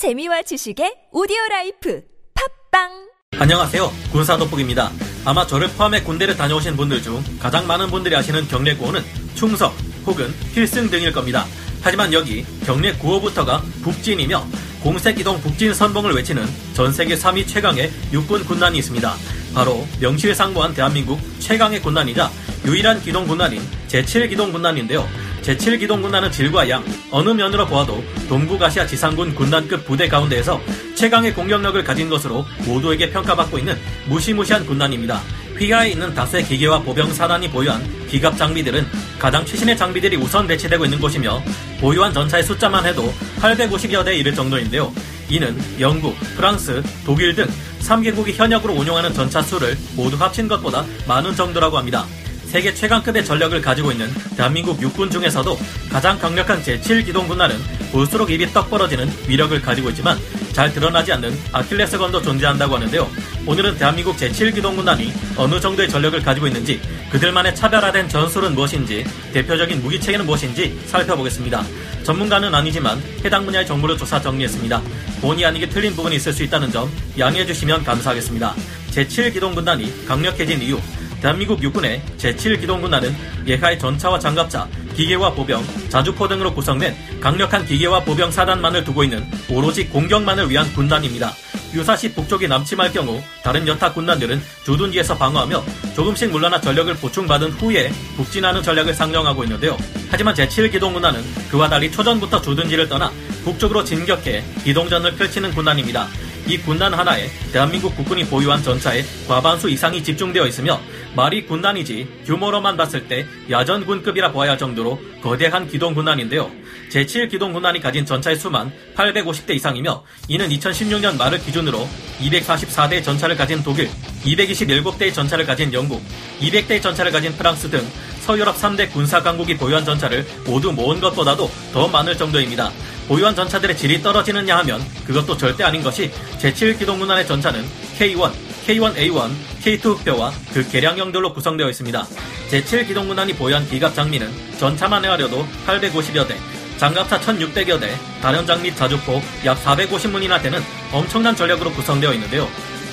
재미와 지식의 오디오 라이프 팟빵 안녕하세요. 군사 돋보기입니다. 아마 저를 포함해 군대를 다녀오신 분들 중 가장 많은 분들이 아시는 경례 구호는 충성 혹은 필승 등일 겁니다. 하지만 여기 경례 구호부터가 북진이며 공세기동 북진 선봉을 외치는 전 세계 3위 최강의 육군 군단이 있습니다. 바로 명실상부한 대한민국 최강의 군단이자 유일한 기동 군단인 제7기동 군단인데요. 제7기동 군단은 질과 양 어느 면으로 보아도 동북아시아 지상군 군단급 부대 가운데에서 최강의 공격력을 가진 것으로 모두에게 평가받고 있는 무시무시한 군단입니다. 휘하에 있는 다수의 기계와 보병 사단이 보유한 기갑 장비들은 가장 최신의 장비들이 우선 배치되고 있는 곳이며 보유한 전차의 숫자만 해도 850여 대에 이를 정도인데요. 이는 영국, 프랑스, 독일 등 3개국이 현역으로 운용하는 전차 수를 모두 합친 것보다 많은 정도라고 합니다. 세계 최강급의 전력을 가지고 있는 대한민국 육군 중에서도 가장 강력한 제7기동군단은 볼수록 입이 떡 벌어지는 위력을 가지고 있지만 잘 드러나지 않는 아킬레스건도 존재한다고 하는데요. 오늘은 대한민국 제7기동군단이 어느 정도의 전력을 가지고 있는지 그들만의 차별화된 전술은 무엇인지 대표적인 무기체계는 무엇인지 살펴보겠습니다. 전문가는 아니지만 해당 분야의 정보를 조사 정리했습니다. 본의 아니게 틀린 부분이 있을 수 있다는 점 양해해 주시면 감사하겠습니다. 제7기동군단이 강력해진 이유 대한민국 육군의 제7기동군단은 예하의 전차와 장갑차, 기계와 보병, 자주포 등으로 구성된 강력한 기계와 보병 사단만을 두고 있는 오로지 공격만을 위한 군단입니다. 유사시 북쪽이 남침할 경우 다른 여타 군단들은 주둔지에서 방어하며 조금씩 물러나 전력을 보충받은 후에 북진하는 전략을 상정하고 있는데요. 하지만 제7기동 군단은 그와 달리 초전부터 주둔지를 떠나 북쪽으로 진격해 기동전을 펼치는 군단입니다. 이 군단 하나에 대한민국 국군이 보유한 전차의 과반수 이상이 집중되어 있으며 말이 군단이지 규모로만 봤을 때 야전군급이라 보아야 할 정도로 거대한 기동군단인데요. 제7기동군단이 가진 전차의 수만 850대 이상이며 이는 2016년 말을 기준으로 244대의 전차를 가진 독일, 227대의 전차를 가진 영국, 200대의 전차를 가진 프랑스 등 서유럽 3대 군사 강국이 보유한 전차를 모두 모은 것보다도 더 많을 정도입니다. 보유한 전차들의 질이 떨어지느냐 하면 그것도 절대 아닌 것이 제7기동군단의 전차는 K1, K1A1, K2 흑표와 그 개량형들로 구성되어 있습니다. 제7기동군단이 보유한 기갑 장비는 전차만 헤아려도 850여 대, 장갑차 1600여 대, 다련장 및 자주포 약 450문이나 되는 엄청난 전력으로 구성되어 있는데요.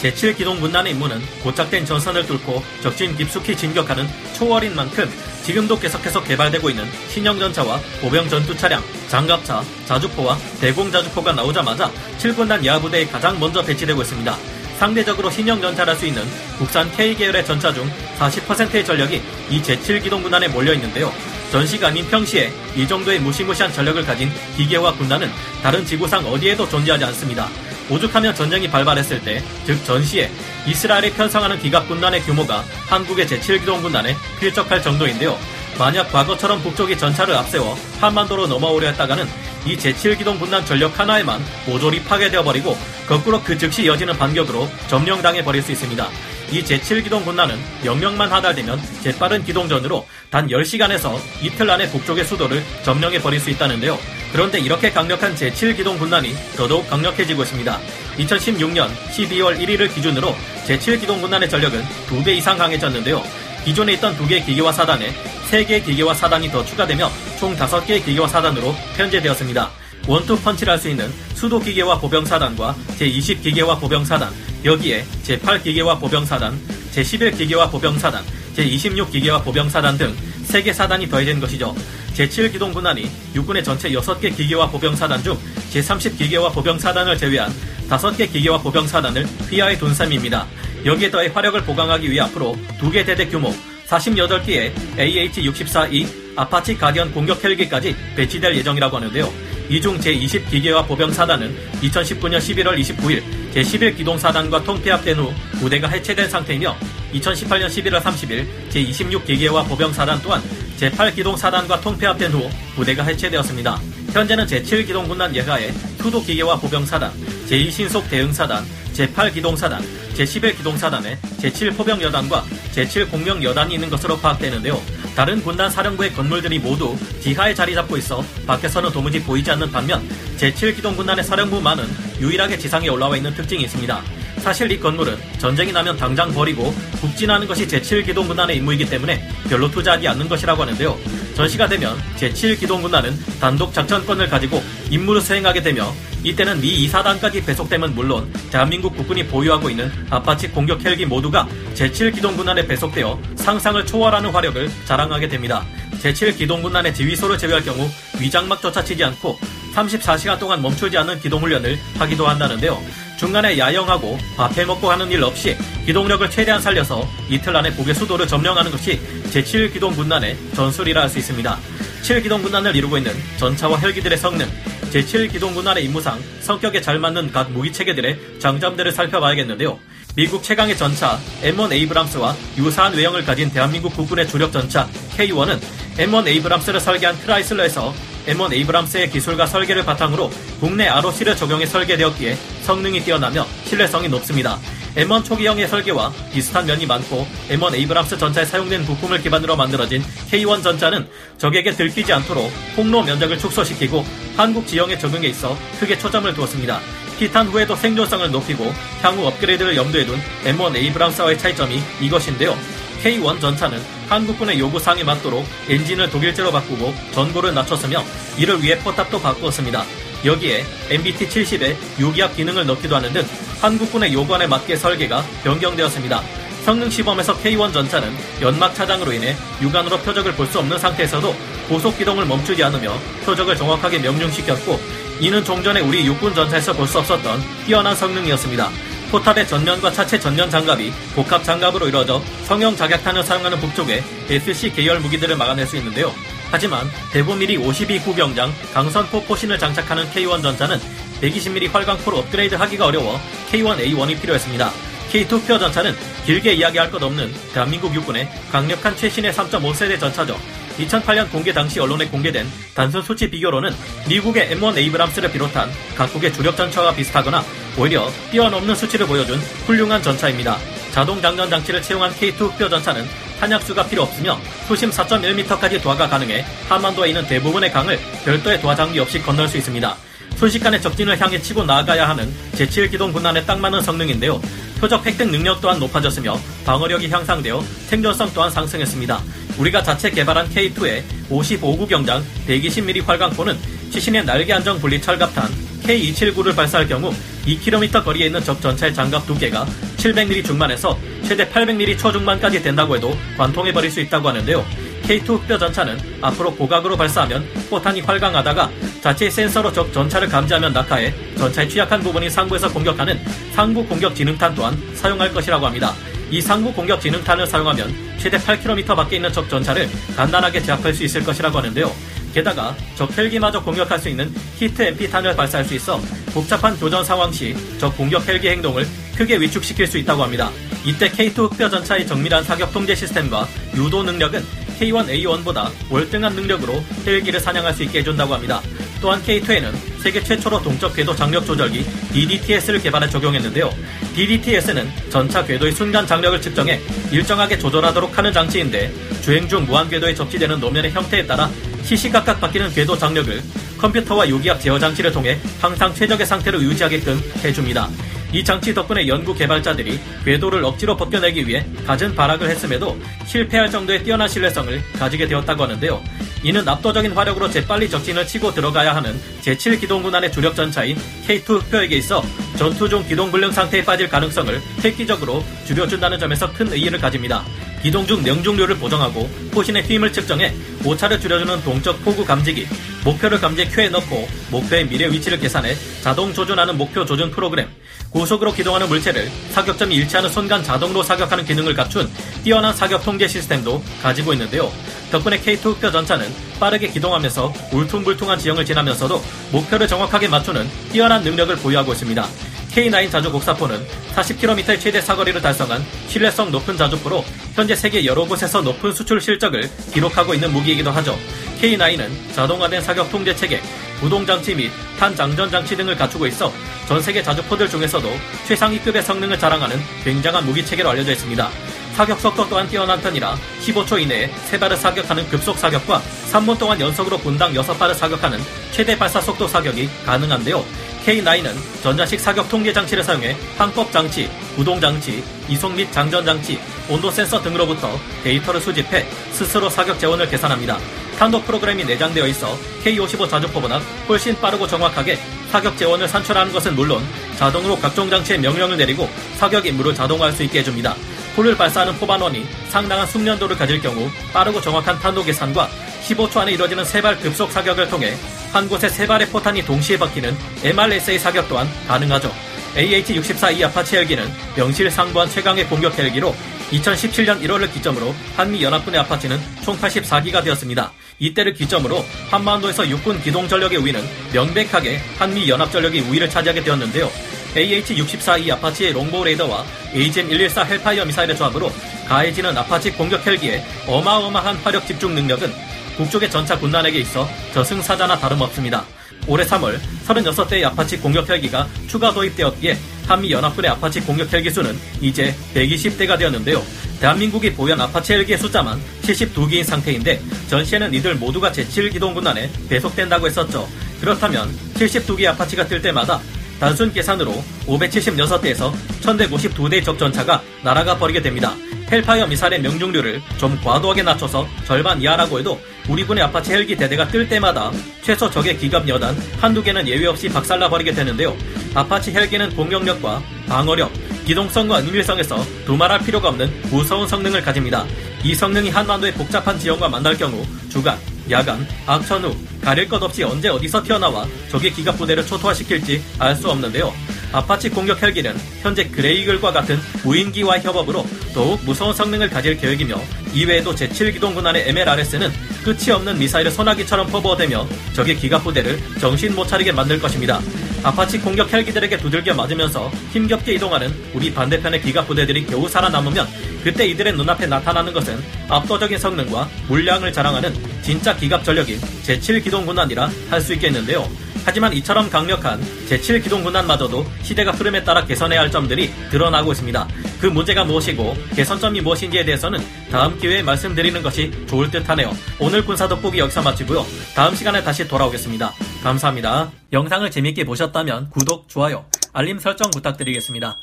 제7기동 군단의 임무는 고착된 전선을 뚫고 적진 깊숙이 진격하는 초월인 만큼 지금도 계속해서 개발되고 있는 신형 전차와 보병 전투 차량, 장갑차, 자주포와 대공 자주포가 나오자마자 7군단 야부대에 가장 먼저 배치되고 있습니다. 상대적으로 신형 전차를 할수 있는 국산 K계열의 전차 중 40%의 전력이 이 제7기동 군단에 몰려 있는데요. 전시가 아닌 평시에 이 정도의 무시무시한 전력을 가진 기계와 군단은 다른 지구상 어디에도 존재하지 않습니다. 오죽하면 전쟁이 발발했을 때, 즉 전시에 이스라엘이 편성하는 기갑군단의 규모가 한국의 제7기동군단에 필적할 정도인데요. 만약 과거처럼 북쪽이 전차를 앞세워 한반도로 넘어오려 했다가는 이 제7기동군단 전력 하나에만 모조리 파괴되어 버리고 거꾸로 그 즉시 이어지는 반격으로 점령당해 버릴 수 있습니다. 이 제7기동 군단은 명령만 하달되면 재빠른 기동전으로 단 10시간에서 이틀 안에 북쪽의 수도를 점령해 버릴 수 있다는데요. 그런데 이렇게 강력한 제7기동 군단이 더더욱 강력해지고 있습니다. 2016년 12월 1일을 기준으로 제7기동 군단의 전력은 2배 이상 강해졌는데요. 기존에 있던 2개의 기계화 사단에 3개의 기계화 사단이 더 추가되며 총 5개의 기계화 사단으로 편제되었습니다. 원투 펀치를 할 수 있는 수도 기계화 보병 사단과 제20 기계화 보병 사단, 여기에 제8 기계화 보병 사단, 제11 기계화 보병 사단, 제26 기계화 보병 사단 등 3개 사단이 더해진 것이죠. 제7기동군단이 육군의 전체 6개 기계화 보병 사단 중 제30 기계화 보병 사단을 제외한 5개 기계화 보병 사단을 휘하에 둔 셈입니다. 여기에 더해 화력을 보강하기 위해 앞으로 2개 대대 규모 48개의 AH-64E 아파치 가디언 공격 헬기까지 배치될 예정이라고 하는데요. 이중 제20기계화 보병사단은 2019년 11월 29일 제11기동사단과 통폐합된 후 부대가 해체된 상태이며 2018년 11월 30일 제26기계화 보병사단 또한 제8기동사단과 통폐합된 후 부대가 해체되었습니다. 현재는 제7기동군단 예하에 투도기계화 보병사단, 제2신속 대응사단, 제8기동사단, 제11기동사단에 제7포병여단과 제7공명여단이 있는 것으로 파악되는데요. 다른 군단 사령부의 건물들이 모두 지하에 자리 잡고 있어 밖에서는 도무지 보이지 않는 반면 제7기동군단의 사령부만은 유일하게 지상에 올라와 있는 특징이 있습니다. 사실 이 건물은 전쟁이 나면 당장 버리고 북진하는 것이 제7기동군단의 임무이기 때문에 별로 투자하지 않는 것이라고 하는데요. 전시가 되면 제7기동군단은 단독 작전권을 가지고 임무를 수행하게 되며 이때는 미 2사단까지 배속됨은 물론 대한민국 국군이 보유하고 있는 아파치 공격 헬기 모두가 제7기동군단에 배속되어 상상을 초월하는 화력을 자랑하게 됩니다. 제7기동군단의 지휘소를 제외할 경우 위장막조차 치지 않고 34시간 동안 멈추지 않는 기동훈련을 하기도 한다는데요. 중간에 야영하고 밥해 먹고 하는 일 없이 기동력을 최대한 살려서 이틀 안에 북의 수도를 점령하는 것이 제7기동 군단의 전술이라 할 수 있습니다. 7기동 군단을 이루고 있는 전차와 헬기들의 성능, 제7기동 군단의 임무상 성격에 잘 맞는 각 무기체계들의 장점들을 살펴봐야겠는데요. 미국 최강의 전차 M1 에이브람스와 유사한 외형을 가진 대한민국 국군의 주력 전차 K1은 M1 에이브람스를 설계한 크라이슬러에서 M1 에이브람스의 기술과 설계를 바탕으로 국내 ROC를 적용해 설계되었기에 성능이 뛰어나며 신뢰성이 높습니다. M1 초기형의 설계와 비슷한 면이 많고 M1 에이브람스 전차에 사용된 부품을 기반으로 만들어진 K1 전차는 적에게 들키지 않도록 폭로 면적을 축소시키고 한국 지형에 적용에 있어 크게 초점을 두었습니다. 피탄 후에도 생존성을 높이고 향후 업그레이드를 염두에 둔 M1 에이브람스와의 차이점이 이것인데요. K1 전차는 한국군의 요구사항에 맞도록 엔진을 독일제로 바꾸고 전고를 낮췄으며 이를 위해 포탑도 바꾸었습니다. 여기에 MBT-70에 유기압 기능을 넣기도 하는 등 한국군의 요구안에 맞게 설계가 변경되었습니다. 성능 시범에서 K1 전차는 연막 차장으로 인해 육안으로 표적을 볼 수 없는 상태에서도 고속 기동을 멈추지 않으며 표적을 정확하게 명중시켰고 이는 종전에 우리 육군 전차에서 볼 수 없었던 뛰어난 성능이었습니다. 포탑의 전면과 차체 전면 장갑이 복합 장갑으로 이루어져 성형 작약탄을 사용하는 북쪽에 SC 계열 무기들을 막아낼 수 있는데요. 하지만 대보미리 52 구경장 강선포 포신을 장착하는 K1 전차는 120mm 활강포로 업그레이드 하기가 어려워 K1A1이 필요했습니다. K2 표 전차는 길게 이야기할 것 없는 대한민국 육군의 강력한 최신의 3.5세대 전차죠. 2008년 공개 당시 언론에 공개된 단순 수치 비교로는 미국의 M1 에이브람스를 비롯한 각국의 주력 전차와 비슷하거나 오히려 뛰어넘는 수치를 보여준 훌륭한 전차입니다. 자동 장전 장치를 채용한 K2 흑표 전차는 탄약수가 필요 없으며 수심 4.1m까지 도하가 가능해 한반도에 있는 대부분의 강을 별도의 도하 장비 없이 건널 수 있습니다. 순식간에 적진을 향해 치고 나아가야 하는 제7기동 군단에 딱 맞는 성능인데요. 표적 획득 능력 또한 높아졌으며 방어력이 향상되어 생존성 또한 상승했습니다. 우리가 자체 개발한 K2의 55구 경장 120mm 활강포는 시신의 날개 안정 분리 철갑탄 K279를 발사할 경우 2km 거리에 있는 적 전차의 장갑 두 개가 700mm 중반에서 최대 800mm 초중반까지 된다고 해도 관통해버릴 수 있다고 하는데요. K2 흑뼈 전차는 앞으로 고각으로 발사하면 포탄이 활강하다가 자체 센서로 적 전차를 감지하면 낙하해 전차의 취약한 부분인 상부에서 공격하는 상부 공격 지능탄 또한 사용할 것이라고 합니다. 이 상부 공격 지능탄을 사용하면 최대 8km 밖에 있는 적 전차를 간단하게 제압할 수 있을 것이라고 하는데요. 게다가 적 헬기마저 공격할 수 있는 히트 MP탄을 발사할 수 있어 복잡한 교전 상황 시 적 공격 헬기 행동을 크게 위축시킬 수 있다고 합니다. 이때 K2 흑뼈 전차의 정밀한 사격 통제 시스템과 유도 능력은 K1A1보다 월등한 능력으로 헬기를 사냥할 수 있게 해준다고 합니다. 또한 K2에는 세계 최초로 동적 궤도 장력 조절기 DDTS를 개발해 적용했는데요. DDTS는 전차 궤도의 순간 장력을 측정해 일정하게 조절하도록 하는 장치인데 주행 중 무한 궤도에 접지되는 노면의 형태에 따라 시시각각 바뀌는 궤도 장력을 컴퓨터와 유기압 제어 장치를 통해 항상 최적의 상태로 유지하게끔 해줍니다. 이 장치 덕분에 연구 개발자들이 궤도를 억지로 벗겨내기 위해 갖은 발악을 했음에도 실패할 정도의 뛰어난 신뢰성을 가지게 되었다고 하는데요. 이는 압도적인 화력으로 재빨리 적진을 치고 들어가야 하는 제7기동군 안의 주력 전차인 K2 흑표에게 있어 전투 중 기동 불능 상태에 빠질 가능성을 획기적으로 줄여준다는 점에서 큰 의의를 가집니다. 기동 중 명중률을 보정하고 포신의 힘을 측정해 오차를 줄여주는 동적 포구 감지기, 목표를 감지해 큐에 넣고 목표의 미래 위치를 계산해 자동 조준하는 목표 조준 프로그램, 고속으로 기동하는 물체를 사격점이 일치하는 순간 자동으로 사격하는 기능을 갖춘 뛰어난 사격 통제 시스템도 가지고 있는데요. 덕분에 K2 흑표 전차는 빠르게 기동하면서 울퉁불퉁한 지형을 지나면서도 목표를 정확하게 맞추는 뛰어난 능력을 보유하고 있습니다. K9 자주 곡사포는 40km의 최대 사거리를 달성한 신뢰성 높은 자주포로 현재 세계 여러 곳에서 높은 수출 실적을 기록하고 있는 무기이기도 하죠. K9은 자동화된 사격 통제 체계, 구동장치 및 탄장전장치 등을 갖추고 있어 전 세계 자주포들 중에서도 최상위급의 성능을 자랑하는 굉장한 무기 체계로 알려져 있습니다. 사격 속도 또한 뛰어난 편이라 15초 이내에 3발을 사격하는 급속 사격과 3분 동안 연속으로 분당 6발을 사격하는 최대 발사 속도 사격이 가능한데요. K9은 전자식 사격 통계 장치를 사용해 항법 장치, 구동 장치, 이송 및 장전 장치, 온도 센서 등으로부터 데이터를 수집해 스스로 사격 재원을 계산합니다. 탄도 프로그램이 내장되어 있어 K55 자주포보다 훨씬 빠르고 정확하게 사격 재원을 산출하는 것은 물론 자동으로 각종 장치에 명령을 내리고 사격 임무를 자동화할 수 있게 해줍니다. 포를 발사하는 포반원이 상당한 숙련도를 가질 경우 빠르고 정확한 탄도 계산과 15초 안에 이루어지는 세발 급속 사격을 통해 한 곳에 세 발의 포탄이 동시에 박히는 MRSI 사격 또한 가능하죠. AH-64E 아파치 헬기는 명실상부한 최강의 공격 헬기로 2017년 1월을 기점으로 한미 연합군의 아파치는 총 84기가 되었습니다. 이때를 기점으로 한반도에서 육군 기동 전력의 우위는 명백하게 한미 연합 전력이 우위를 차지하게 되었는데요. AH-64E 아파치의 롱보우 레이더와 AGM-114 헬파이어 미사일의 조합으로 가해지는 아파치 공격 헬기의 어마어마한 화력 집중 능력은 북쪽의 전차 군단에게 있어 저승사자나 다름없습니다. 올해 3월 36대의 아파치 공격 헬기가 추가 도입되었기에 한미 연합군의 아파치 공격 헬기 수는 이제 120대가 되었는데요. 대한민국이 보유한 아파치 헬기의 숫자만 72기인 상태인데 전시에는 이들 모두가 제7기동 군단에 배속된다고 했었죠. 그렇다면 72기 아파치가 뜰 때마다 단순 계산으로 576대에서 1152대의 적 전차가 날아가 버리게 됩니다. 헬파이어 미사일의 명중률을 좀 과도하게 낮춰서 절반 이하라고 해도 우리 군의 아파치 헬기 대대가 뜰 때마다 최소 적의 기갑 여단 한두 개는 예외 없이 박살나 버리게 되는데요. 아파치 헬기는 공격력과 방어력, 기동성과 은밀성에서 두말할 필요가 없는 무서운 성능을 가집니다. 이 성능이 한반도의 복잡한 지형과 만날 경우 주간, 야간, 악천후 가릴 것 없이 언제 어디서 튀어나와 적의 기갑 부대를 초토화시킬지 알 수 없는데요. 아파치 공격 헬기는 현재 그레이 이글과 같은 무인기와 협업으로 더욱 무서운 성능을 가질 계획이며 이외에도 제7기동군단의 MLRS는 끝이 없는 미사일을 소나기처럼 퍼부어대며 적의 기갑 부대를 정신 못 차리게 만들 것입니다. 아파치 공격 헬기들에게 두들겨 맞으면서 힘겹게 이동하는 우리 반대편의 기갑 부대들이 겨우 살아남으면 그때 이들의 눈앞에 나타나는 것은 압도적인 성능과 물량을 자랑하는 진짜 기갑 전력인 제7기동군단이라 할 수 있겠는데요. 하지만 이처럼 강력한 제7기동군단마저도 시대가 흐름에 따라 개선해야 할 점들이 드러나고 있습니다. 그 문제가 무엇이고 개선점이 무엇인지에 대해서는 다음 기회에 말씀드리는 것이 좋을 듯 하네요. 오늘 군사 돋보기 여기서 마치고요. 다음 시간에 다시 돌아오겠습니다. 감사합니다. 영상을 재밌게 보셨다면 구독, 좋아요, 알림 설정 부탁드리겠습니다.